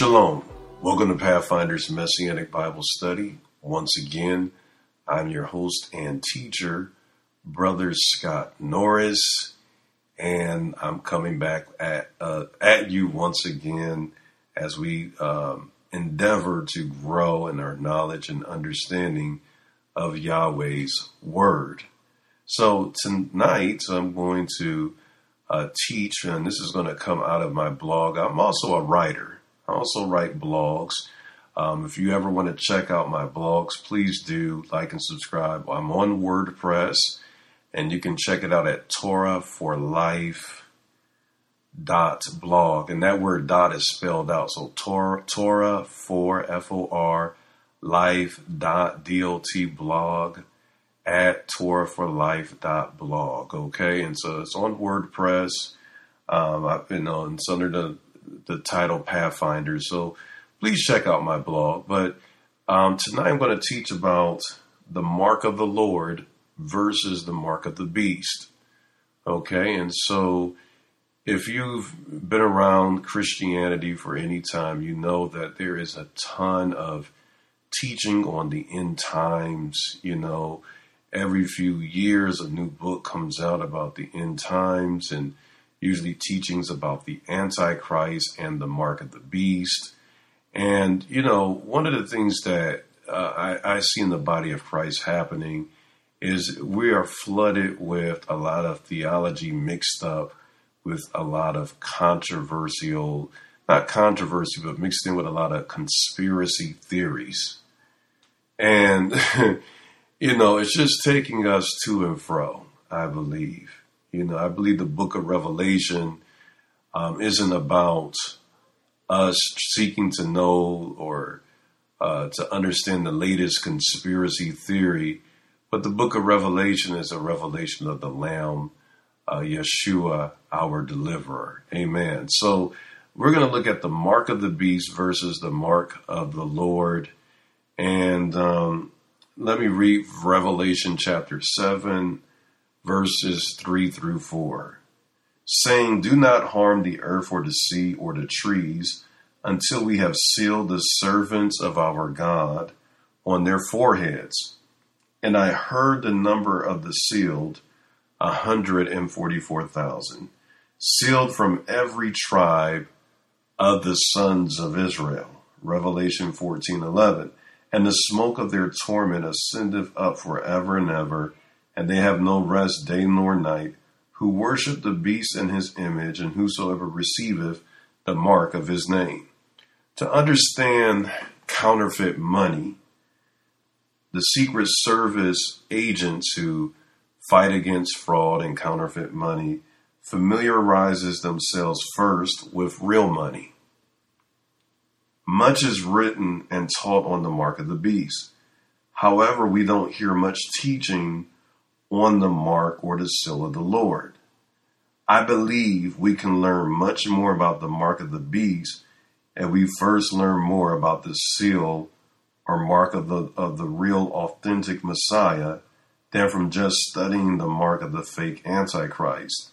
Shalom. Welcome to Pathfinder's Messianic Bible Study. Once again, I'm your host and teacher, Brother Scott Norris, and I'm coming back at uh, at you once again as we um, endeavor to grow in our knowledge and understanding of Yahweh's Word. So tonight, I'm going to uh, teach, and this is going to come out of my blog. I'm also a writer. I also write blogs. Um, if you ever want to check out my blogs, please do like and subscribe. I'm on WordPress, and you can check it out at Torah for Life dot blog, and that word dot is spelled out. So Torah Torah for F O R life dot D O T blog at Torah for Life dot blog. Okay, and so it's on WordPress. Um, I, you know, it's under the the title Pathfinder. So please check out my blog. But um, tonight I'm going to teach about the mark of the Lord versus the mark of the beast. Okay, and so if you've been around Christianity for any time, you know that there is a ton of teaching on the end times. You know, every few years a new book comes out about the end times and usually teachings about the Antichrist and the mark of the beast. And, you know, one of the things that uh, I, I see in the body of Christ happening is we are flooded with a lot of theology mixed up with a lot of controversial, not controversy, but mixed in with a lot of conspiracy theories. And, you know, it's just taking us to and fro, I believe. You know, I believe the book of Revelation um, isn't about us seeking to know or uh, to understand the latest conspiracy theory, but the book of Revelation is a revelation of the Lamb, uh, Yeshua, our deliverer. Amen. So we're going to look at the mark of the beast versus the mark of the Lord. And um, let me read Revelation chapter 7 verses 3 through 4, saying, Do not harm the earth or the sea or the trees until we have sealed the servants of our God on their foreheads. And I heard the number of the sealed, a hundred and forty-four thousand, sealed from every tribe of the sons of Israel. Revelation fourteen eleven. And the smoke of their torment ascendeth up forever and ever and they have no rest day nor night, who worship the beast and his image, and whosoever receiveth the mark of his name. To understand counterfeit money, the Secret Service agents who fight against fraud and counterfeit money familiarizes themselves first with real money. Much is written and taught on the mark of the beast. However, we don't hear much teaching on the mark or the seal of the Lord. I believe we can learn much more about the mark of the beast and we first learn more about the seal or mark of the of the real authentic Messiah than from just studying the mark of the fake antichrist.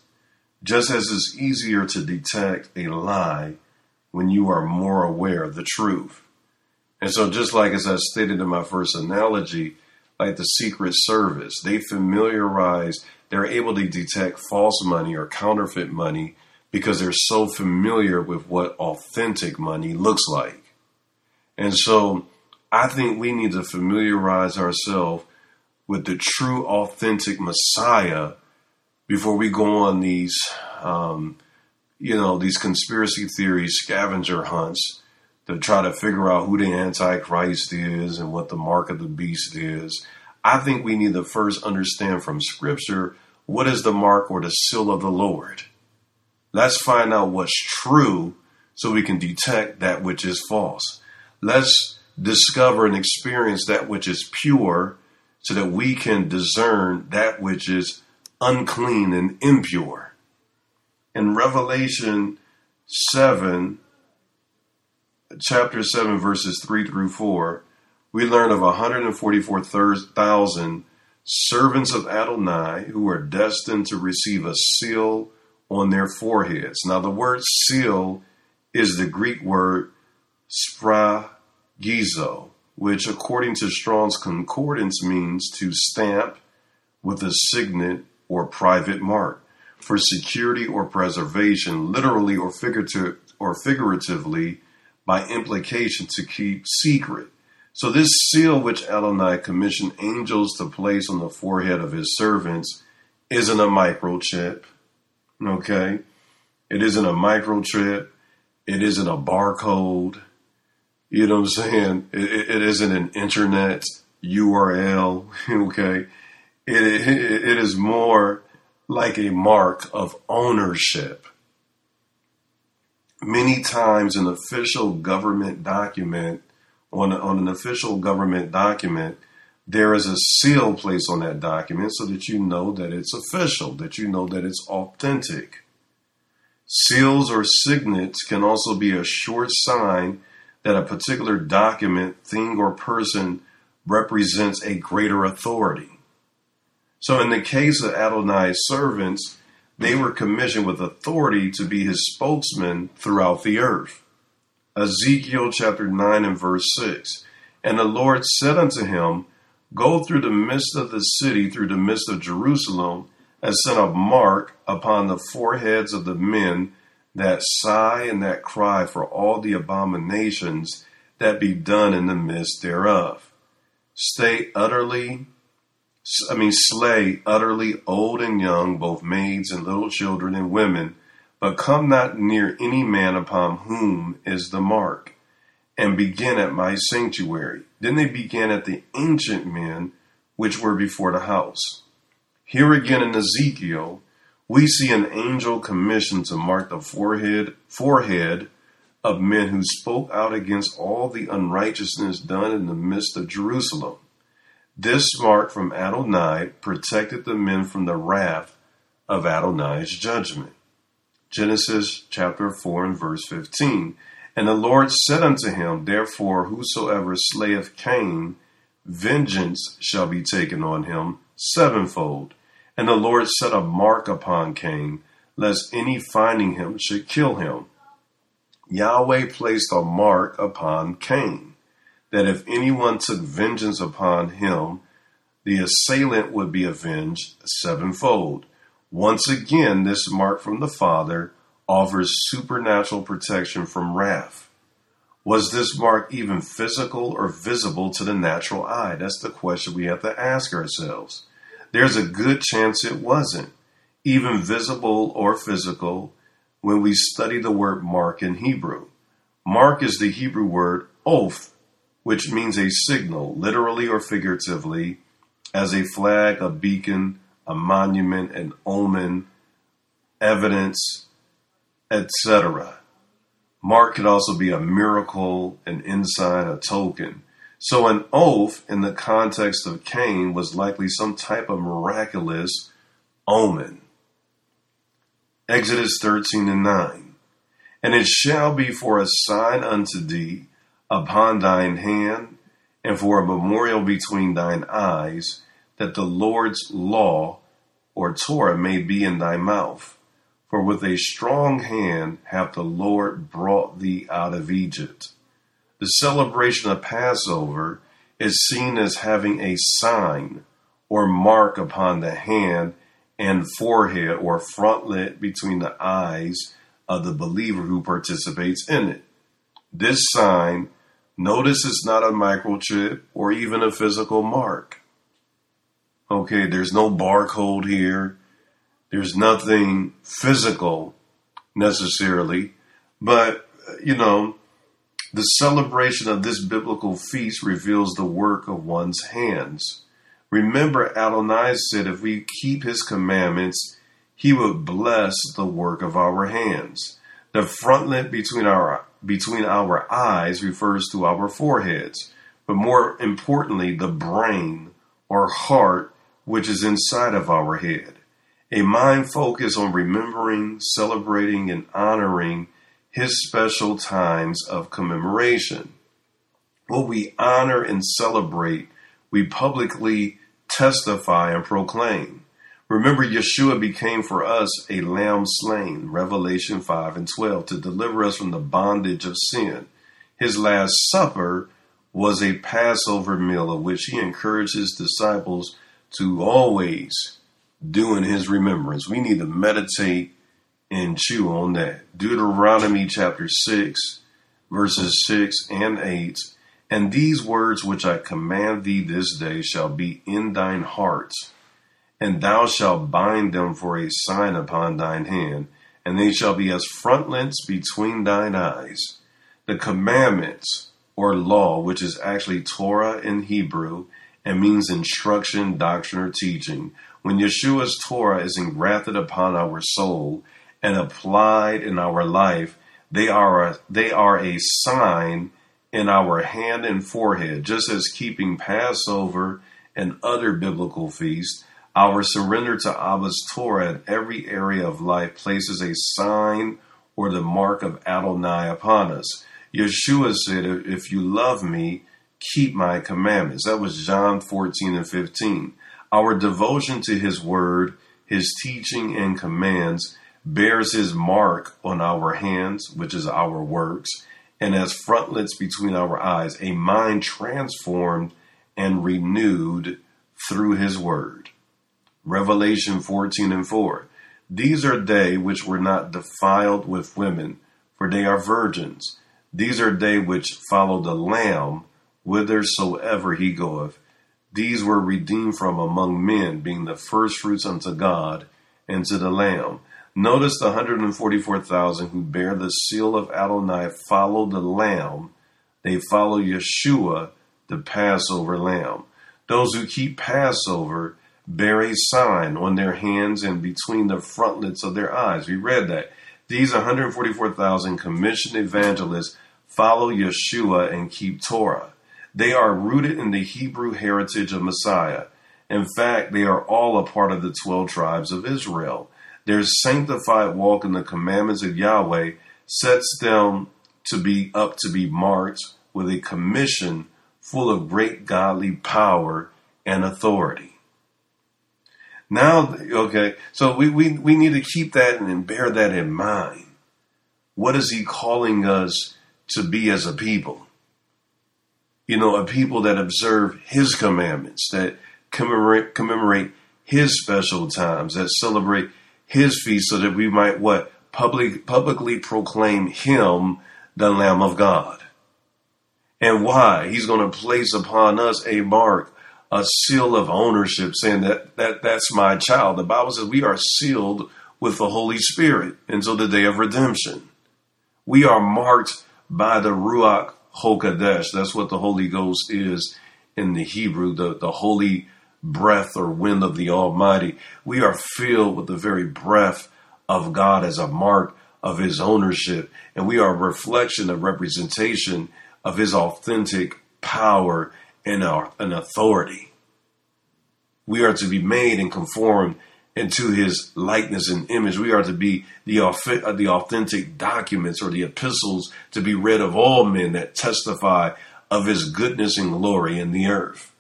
Just as it's easier to detect a lie when you are more aware of the truth. And so just like as I stated in my first analogy, like the Secret Service. They familiarize, they're able to detect false money or counterfeit money because they're so familiar with what authentic money looks like. And so I think we need to familiarize ourselves with the true, authentic Messiah before we go on these, um, you know, these conspiracy theories, scavenger hunts to try to figure out who the Antichrist is and what the mark of the beast is. I think we need to first understand from Scripture what is the mark or the seal of the Lord. Let's find out what's true so we can detect that which is false. Let's discover and experience that which is pure so that we can discern that which is unclean and impure. In Revelation 7, chapter 7, verses 3 through 4, we learn of 144,000 servants of Adonai who are destined to receive a seal on their foreheads. Now, the word seal is the Greek word sphragizo, which according to Strong's Concordance means to stamp with a signet or private mark for security or preservation, literally or, figurative, or figuratively, by implication to keep secret. So this seal which Adonai commissioned angels to place on the forehead of his servants isn't a microchip. Okay? It isn't a microchip. It isn't a barcode. You know what I'm saying? it, it isn't an internet URL. Okay? It, it, it is more like a mark of ownership. Many times, an official government document, on, on an official government document, there is a seal placed on that document so that you know that it's official, that you know that it's authentic. Seals or signets can also be a short sign that a particular document, thing, or person represents a greater authority. So, in the case of Adonai's servants, they were commissioned with authority to be his spokesman throughout the earth. Ezekiel chapter 9 and verse 6. And the Lord said unto him, Go through the midst of the city, through the midst of Jerusalem, and set a mark upon the foreheads of the men that sigh and that cry for all the abominations that be done in the midst thereof. Stay utterly I mean, slay utterly old and young, both maids and little children and women, but come not near any man upon whom is the mark, and begin at my sanctuary. Then they began at the ancient men which were before the house. Here again in Ezekiel, we see an angel commissioned to mark the forehead forehead of men who spoke out against all the unrighteousness done in the midst of Jerusalem. This mark from Adonai protected the men from the wrath of Adonai's judgment. Genesis chapter 4 and verse 15. And the Lord said unto him, Therefore, whosoever slayeth Cain, vengeance shall be taken on him sevenfold. And the Lord set a mark upon Cain, lest any finding him should kill him. Yahweh placed a mark upon Cain that if anyone took vengeance upon him, the assailant would be avenged sevenfold. Once again, this mark from the Father offers supernatural protection from wrath. Was this mark even physical or visible to the natural eye? That's the question we have to ask ourselves. There's a good chance it wasn't, even visible or physical, when we study the word mark in Hebrew. Mark is the Hebrew word oath, which means a signal, literally or figuratively, as a flag, a beacon, a monument, an omen, evidence, etc. Mark could also be a miracle, an ensign, a token. So, an oath in the context of Cain was likely some type of miraculous omen. Exodus 13 and 9. And it shall be for a sign unto thee upon thine hand, and for a memorial between thine eyes, that the Lord's law or Torah may be in thy mouth. For with a strong hand hath the Lord brought thee out of Egypt. The celebration of Passover is seen as having a sign or mark upon the hand and forehead or frontlet between the eyes of the believer who participates in it. This sign Notice it's not a microchip or even a physical mark. Okay, there's no barcode here. There's nothing physical necessarily, but you know, the celebration of this biblical feast reveals the work of one's hands. Remember, Adonai said if we keep his commandments, he would bless the work of our hands. The frontlet between our between our eyes refers to our foreheads, but more importantly, the brain or heart, which is inside of our head. A mind focused on remembering, celebrating, and honoring his special times of commemoration. What we honor and celebrate, we publicly testify and proclaim. Remember, Yeshua became for us a lamb slain, Revelation 5 and 12, to deliver us from the bondage of sin. His Last Supper was a Passover meal of which he encouraged his disciples to always do in his remembrance. We need to meditate and chew on that. Deuteronomy chapter 6, verses 6 and 8. And these words which I command thee this day shall be in thine hearts, and thou shalt bind them for a sign upon thine hand, and they shall be as frontlets between thine eyes. The commandments or law, which is actually Torah in Hebrew and means instruction, doctrine, or teaching, when Yeshua's Torah is engrafted upon our soul and applied in our life, they are a, they are a sign in our hand and forehead, just as keeping Passover and other biblical feasts. Our surrender to Abba's Torah in every area of life places a sign or the mark of Adonai upon us. Yeshua said, If you love me, keep my commandments. That was John 14 and 15. Our devotion to his word, his teaching and commands bears his mark on our hands, which is our works, and as frontlets between our eyes, a mind transformed and renewed through his word. Revelation 14 and 4. These are they which were not defiled with women, for they are virgins. These are they which follow the Lamb whithersoever he goeth. These were redeemed from among men, being the firstfruits unto God and to the Lamb. Notice the 144,000 who bear the seal of Adonai follow the Lamb. They follow Yeshua, the Passover Lamb. Those who keep Passover bear a sign on their hands and between the frontlets of their eyes. We read that. These 144,000 commissioned evangelists follow Yeshua and keep Torah. They are rooted in the Hebrew heritage of Messiah. In fact, they are all a part of the 12 tribes of Israel. Their sanctified walk in the commandments of Yahweh sets them to be up to be marked with a commission full of great godly power and authority. Now, okay, so we, we, we need to keep that and bear that in mind. What is he calling us to be as a people? You know, a people that observe his commandments, that commemorate, commemorate his special times, that celebrate his feast so that we might what? Public, publicly proclaim him the Lamb of God. And why? He's going to place upon us a mark a seal of ownership saying that, that that's my child. The Bible says we are sealed with the Holy Spirit until the day of redemption. We are marked by the Ruach HaKodesh. That's what the Holy Ghost is in the Hebrew, the, the holy breath or wind of the Almighty. We are filled with the very breath of God as a mark of his ownership. And we are a reflection, a representation of his authentic power and, our, and authority. We are to be made and conformed into his likeness and image. We are to be the, uh, the authentic documents or the epistles to be read of all men that testify of his goodness and glory in the earth.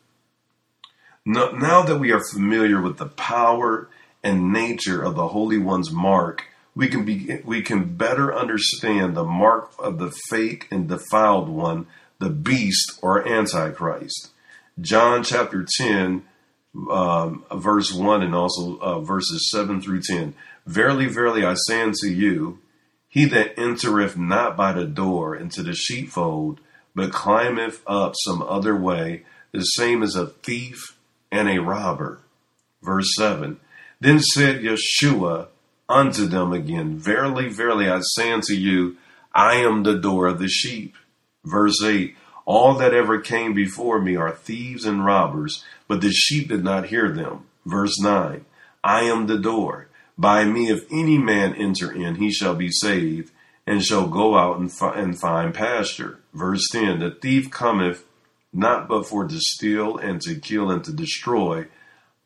Now, now that we are familiar with the power and nature of the Holy One's mark, we can be, we can better understand the mark of the fake and defiled one the beast or antichrist. John chapter 10, um, verse 1, and also uh, verses 7 through 10. Verily, verily, I say unto you, he that entereth not by the door into the sheepfold, but climbeth up some other way, the same as a thief and a robber. Verse 7. Then said Yeshua unto them again, Verily, verily, I say unto you, I am the door of the sheep. Verse 8 All that ever came before me are thieves and robbers, but the sheep did not hear them. Verse 9 I am the door. By me, if any man enter in, he shall be saved, and shall go out and, fi- and find pasture. Verse 10 The thief cometh not but for to steal and to kill and to destroy.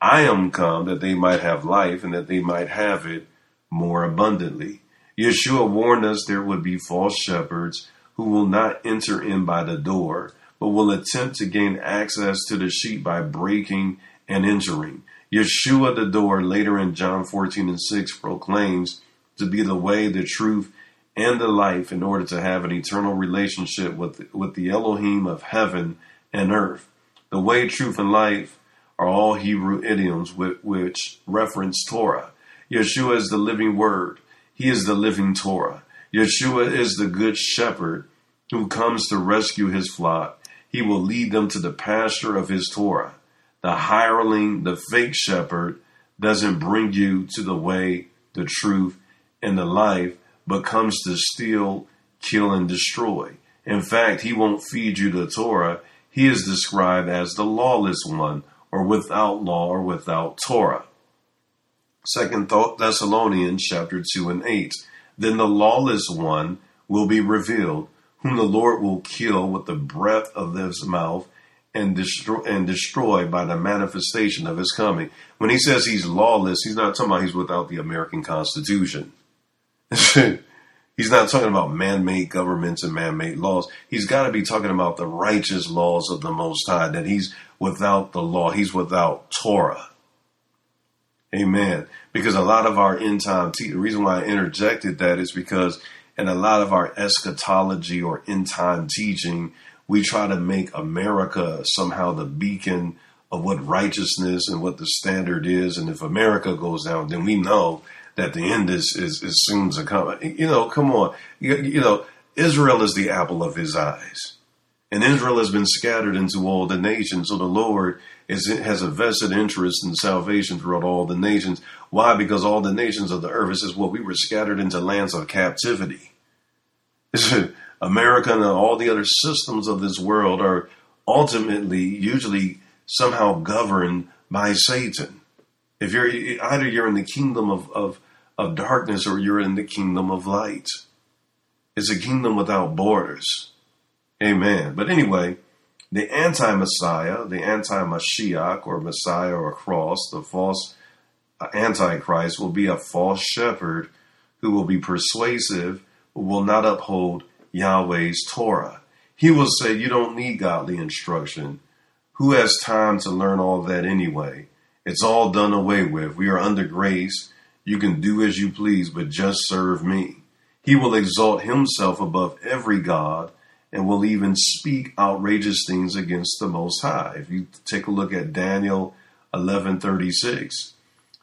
I am come that they might have life and that they might have it more abundantly. Yeshua warned us there would be false shepherds who will not enter in by the door, but will attempt to gain access to the sheep by breaking and entering. Yeshua, the door, later in John 14 and 6, proclaims to be the way, the truth, and the life in order to have an eternal relationship with, with the Elohim of heaven and earth. The way, truth, and life are all Hebrew idioms with, which reference Torah. Yeshua is the living word. He is the living Torah. Yeshua is the good shepherd who comes to rescue his flock. He will lead them to the pasture of his Torah. The hireling, the fake shepherd, doesn't bring you to the way, the truth, and the life, but comes to steal, kill, and destroy. In fact, he won't feed you the Torah. He is described as the lawless one, or without law, or without Torah. Second Thessalonians chapter 2 and 8. Then the lawless one will be revealed, whom the Lord will kill with the breath of his mouth and destroy and destroy by the manifestation of his coming. When he says he's lawless, he's not talking about he's without the American Constitution. he's not talking about man-made governments and man-made laws. He's got to be talking about the righteous laws of the Most High. That he's without the law. He's without Torah. Amen. Because a lot of our end time, te- the reason why I interjected that is because in a lot of our eschatology or end time teaching, we try to make America somehow the beacon of what righteousness and what the standard is. And if America goes down, then we know that the end is, is, is soon to come. You know, come on. You, you know, Israel is the apple of his eyes. And Israel has been scattered into all the nations. So the Lord is, has a vested interest in salvation throughout all the nations. Why? Because all the nations of the earth, says, well, we were scattered into lands of captivity. America and all the other systems of this world are ultimately, usually, somehow governed by Satan. If you're either you're in the kingdom of, of, of darkness or you're in the kingdom of light. It's a kingdom without borders. Amen. But anyway, the anti Messiah, the anti Mashiach or Messiah or cross, the false uh, Antichrist will be a false shepherd who will be persuasive, will not uphold Yahweh's Torah. He will say, You don't need godly instruction. Who has time to learn all that anyway? It's all done away with. We are under grace. You can do as you please, but just serve me. He will exalt himself above every God and will even speak outrageous things against the Most High. If you take a look at Daniel 11:36,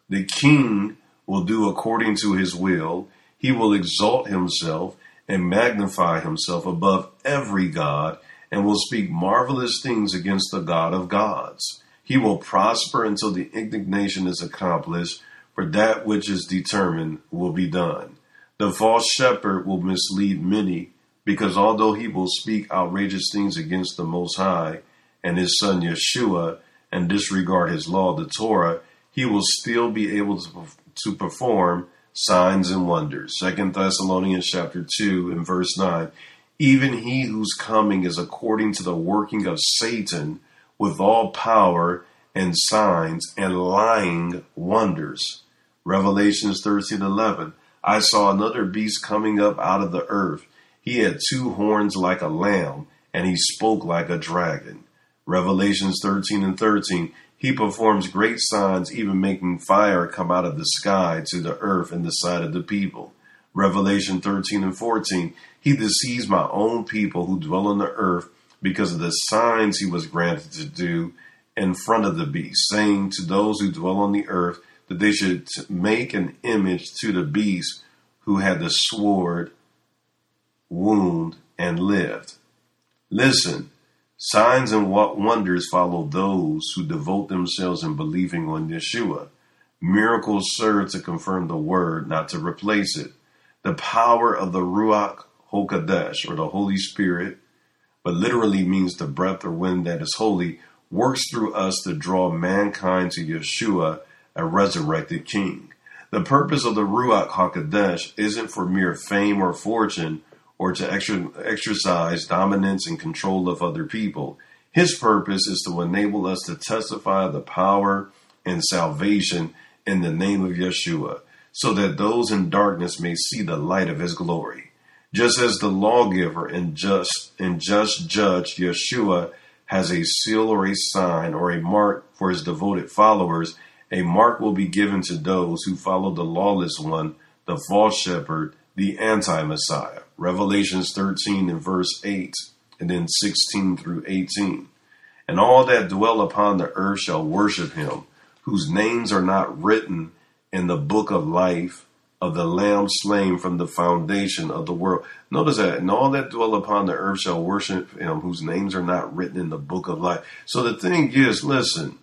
the king will do according to his will. He will exalt himself and magnify himself above every god and will speak marvelous things against the God of gods. He will prosper until the indignation is accomplished, for that which is determined will be done. The false shepherd will mislead many because although he will speak outrageous things against the Most High and his son Yeshua and disregard his law, the Torah, he will still be able to, to perform signs and wonders. Second Thessalonians chapter 2 and verse 9. Even he whose coming is according to the working of Satan with all power and signs and lying wonders. Revelations 13 11. I saw another beast coming up out of the earth he had two horns like a lamb, and he spoke like a dragon. Revelations 13 and 13. He performs great signs, even making fire come out of the sky to the earth in the sight of the people. Revelation 13 and 14. He deceives my own people who dwell on the earth because of the signs he was granted to do in front of the beast, saying to those who dwell on the earth that they should make an image to the beast who had the sword wound, and lived. Listen, signs and wonders follow those who devote themselves in believing on Yeshua. Miracles serve to confirm the word, not to replace it. The power of the Ruach HaKodesh, or the Holy Spirit, but literally means the breath or wind that is holy, works through us to draw mankind to Yeshua, a resurrected King. The purpose of the Ruach HaKodesh isn't for mere fame or fortune, or to exercise dominance and control of other people. His purpose is to enable us to testify the power and salvation in the name of Yeshua, so that those in darkness may see the light of his glory. Just as the lawgiver and just and just judge Yeshua has a seal or a sign or a mark for his devoted followers, a mark will be given to those who follow the lawless one, the false shepherd, the anti Messiah. Revelations 13 and verse 8, and then 16 through 18. And all that dwell upon the earth shall worship him, whose names are not written in the book of life of the Lamb slain from the foundation of the world. Notice that, and all that dwell upon the earth shall worship him, whose names are not written in the book of life. So the thing is, listen,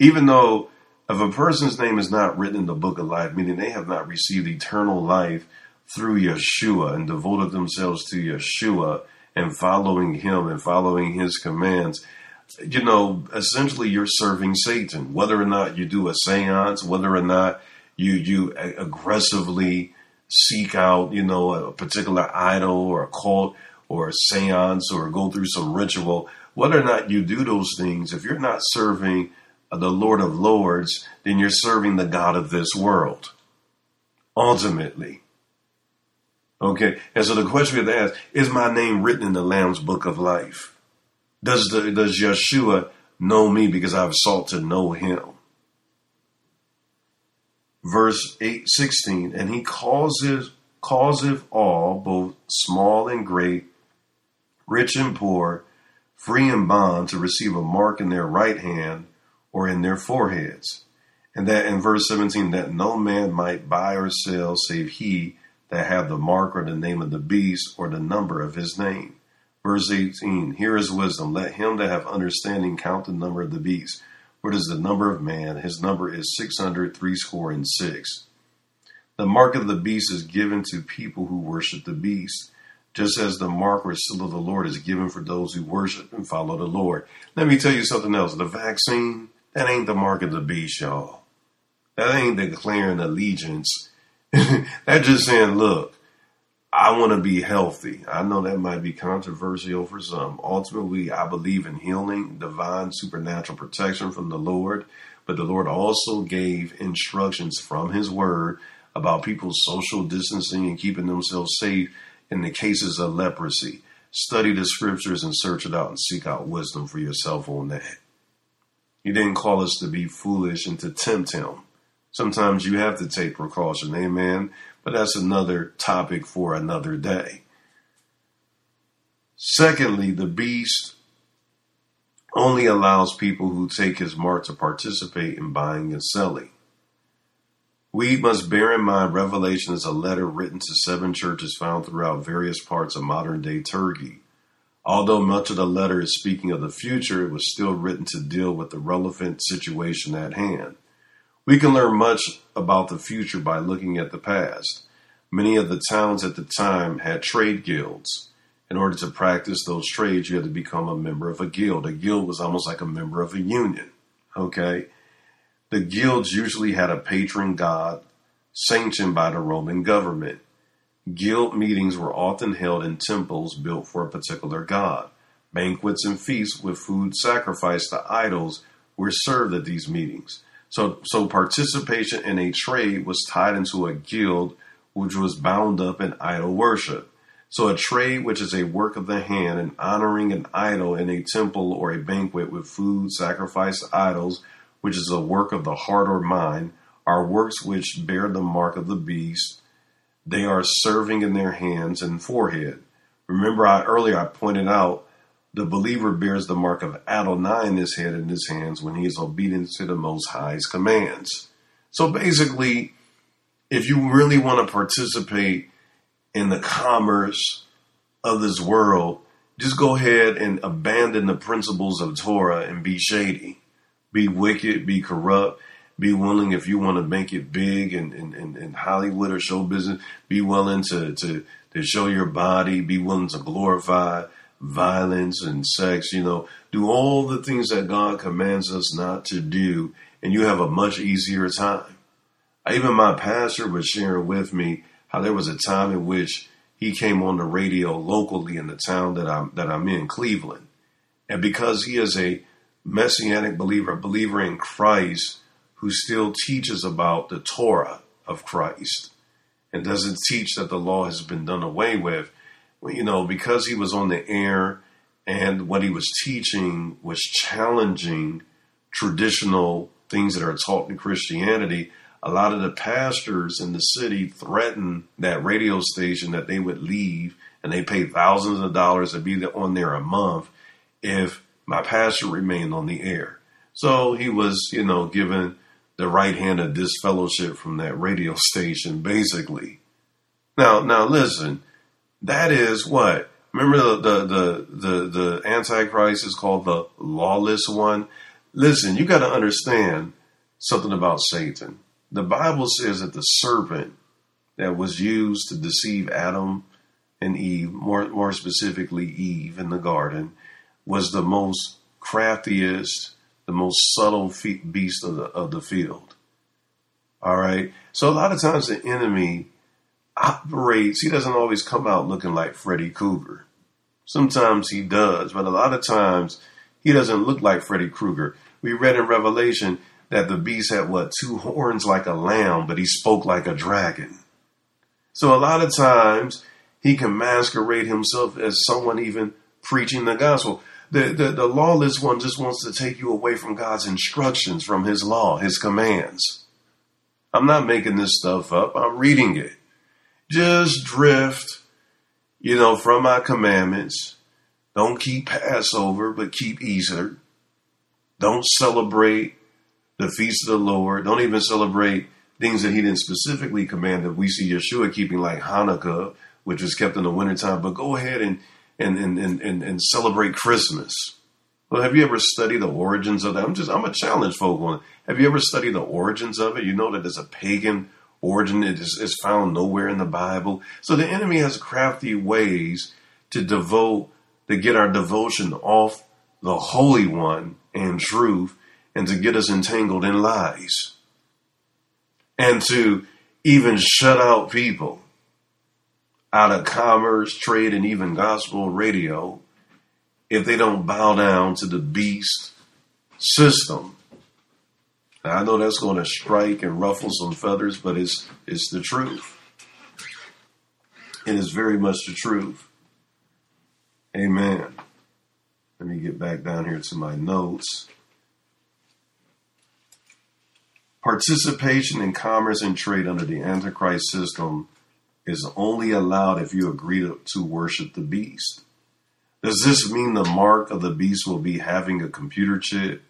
even though if a person's name is not written in the book of life, meaning they have not received eternal life through Yeshua and devoted themselves to Yeshua and following him and following his commands, you know, essentially you're serving Satan. Whether or not you do a seance, whether or not you you aggressively seek out, you know, a particular idol or a cult or a seance or go through some ritual, whether or not you do those things, if you're not serving the Lord of Lords, then you're serving the God of this world. Ultimately. Okay, and so the question we have to ask is my name written in the Lamb's book of life? Does the does Yeshua know me because I've sought to know him? Verse 8, 16, and he causes causeth all, both small and great, rich and poor, free and bond, to receive a mark in their right hand or in their foreheads. And that in verse 17, that no man might buy or sell save he that have the mark or the name of the beast or the number of his name. Verse 18, here is wisdom. Let him that have understanding count the number of the beast. What is the number of man? His number is six hundred three score and six. The mark of the beast is given to people who worship the beast, just as the mark or seal of the Lord is given for those who worship and follow the Lord. Let me tell you something else. The vaccine, that ain't the mark of the beast, y'all. That ain't declaring allegiance. That's just saying, look, I want to be healthy. I know that might be controversial for some. Ultimately, I believe in healing, divine supernatural protection from the Lord. But the Lord also gave instructions from His Word about people's social distancing and keeping themselves safe in the cases of leprosy. Study the scriptures and search it out and seek out wisdom for yourself on that. He didn't call us to be foolish and to tempt him. Sometimes you have to take precaution, amen. But that's another topic for another day. Secondly, the beast only allows people who take his mark to participate in buying and selling. We must bear in mind Revelation is a letter written to seven churches found throughout various parts of modern day Turkey. Although much of the letter is speaking of the future, it was still written to deal with the relevant situation at hand. We can learn much about the future by looking at the past. Many of the towns at the time had trade guilds. In order to practice those trades, you had to become a member of a guild. A guild was almost like a member of a union. Okay? The guilds usually had a patron god sanctioned by the Roman government. Guild meetings were often held in temples built for a particular god. Banquets and feasts with food sacrificed to idols were served at these meetings. So, so participation in a trade was tied into a guild, which was bound up in idol worship. So, a trade, which is a work of the hand and honoring an idol in a temple or a banquet with food sacrificed to idols, which is a work of the heart or mind, are works which bear the mark of the beast they are serving in their hands and forehead. Remember, I earlier I pointed out the believer bears the mark of Adonai in his head and his hands when he is obedient to the Most High's commands. So basically, if you really want to participate in the commerce of this world, just go ahead and abandon the principles of Torah and be shady, be wicked, be corrupt, be willing if you want to make it big in, in, in, Hollywood or show business, be willing to, to, to show your body, be willing to glorify violence and sex, you know, do all the things that God commands us not to do, and you have a much easier time. Even my pastor was sharing with me how there was a time in which he came on the radio locally in the town that I'm that I'm in, Cleveland. And because he is a messianic believer, a believer in Christ, who still teaches about the Torah of Christ and doesn't teach that the law has been done away with. You know, because he was on the air and what he was teaching was challenging traditional things that are taught in Christianity, a lot of the pastors in the city threatened that radio station that they would leave and they paid thousands of dollars to be on there a month if my pastor remained on the air. So he was, you know, given the right hand of disfellowship from that radio station, basically. Now, now listen, that is what Remember the, the the the the, Antichrist is called the lawless one. Listen, you got to understand something about Satan. The Bible says that the serpent that was used to deceive Adam and Eve, more more specifically Eve in the garden, was the most craftiest, the most subtle beast of the of the field. All right. So a lot of times the enemy operates, he doesn't always come out looking like Freddy Krueger. Sometimes he does, but a lot of times he doesn't look like Freddy Krueger. We read in Revelation that the beast had what? Two horns like a lamb, but he spoke like a dragon. So a lot of times he can masquerade himself as someone even preaching the gospel. The, the, the lawless one just wants to take you away from God's instructions, from his law, his commands. I'm not making this stuff up. I'm reading it just drift, you know, from my commandments. Don't keep Passover, but keep Easter. Don't celebrate the feast of the Lord. Don't even celebrate things that he didn't specifically command that we see Yeshua keeping like Hanukkah, which was kept in the wintertime. But go ahead and and and and, and, celebrate Christmas. Well, have you ever studied the origins of that? I'm just I'm a challenge folk on. Have you ever studied the origins of it? You know that it's a pagan origin is, is found nowhere in the Bible. So the enemy has crafty ways to devote, to get our devotion off the Holy One and truth and to get us entangled in lies and to even shut out people out of commerce, trade, and even gospel radio if they don't bow down to the beast system now, I know that's going to strike and ruffle some feathers, but it's it's the truth. It is very much the truth. Amen. Let me get back down here to my notes. Participation in commerce and trade under the Antichrist system is only allowed if you agree to, to worship the beast. Does this mean the mark of the beast will be having a computer chip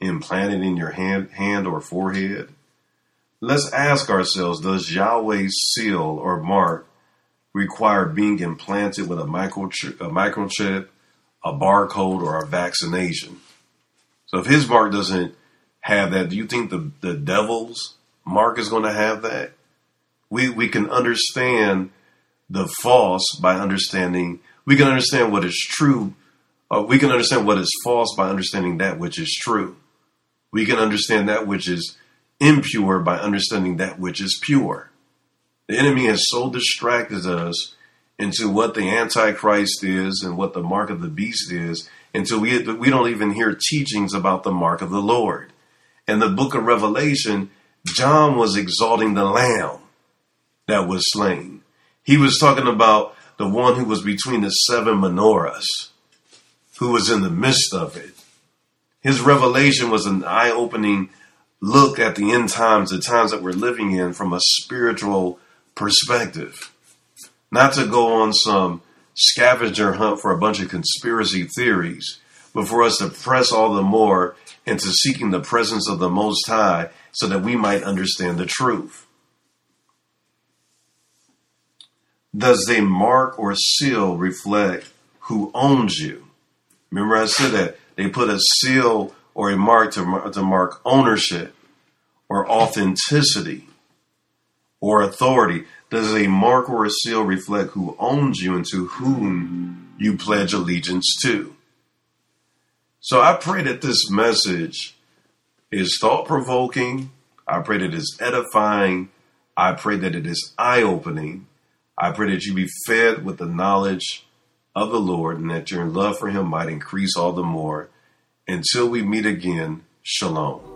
implanted in your hand, hand or forehead? Let's ask ourselves Does Yahweh's seal or mark require being implanted with a microchip, a, microchip, a barcode, or a vaccination? So if his mark doesn't have that, do you think the, the devil's mark is going to have that? We, we can understand the false by understanding, we can understand what is true. Uh, we can understand what is false by understanding that which is true. We can understand that which is impure by understanding that which is pure. The enemy has so distracted us into what the Antichrist is and what the mark of the beast is until we, we don't even hear teachings about the mark of the Lord. In the book of Revelation, John was exalting the lamb that was slain. He was talking about the one who was between the seven menorahs, who was in the midst of it. His revelation was an eye opening look at the end times, the times that we're living in from a spiritual perspective. Not to go on some scavenger hunt for a bunch of conspiracy theories, but for us to press all the more into seeking the presence of the Most High so that we might understand the truth. Does the mark or seal reflect who owns you? Remember, I said that they put a seal or a mark to, to mark ownership or authenticity or authority. Does a mark or a seal reflect who owns you and to whom you pledge allegiance to? So I pray that this message is thought provoking. I pray that it is edifying. I pray that it is eye opening. I pray that you be fed with the knowledge of the Lord and that your love for him might increase all the more. Until we meet again, shalom.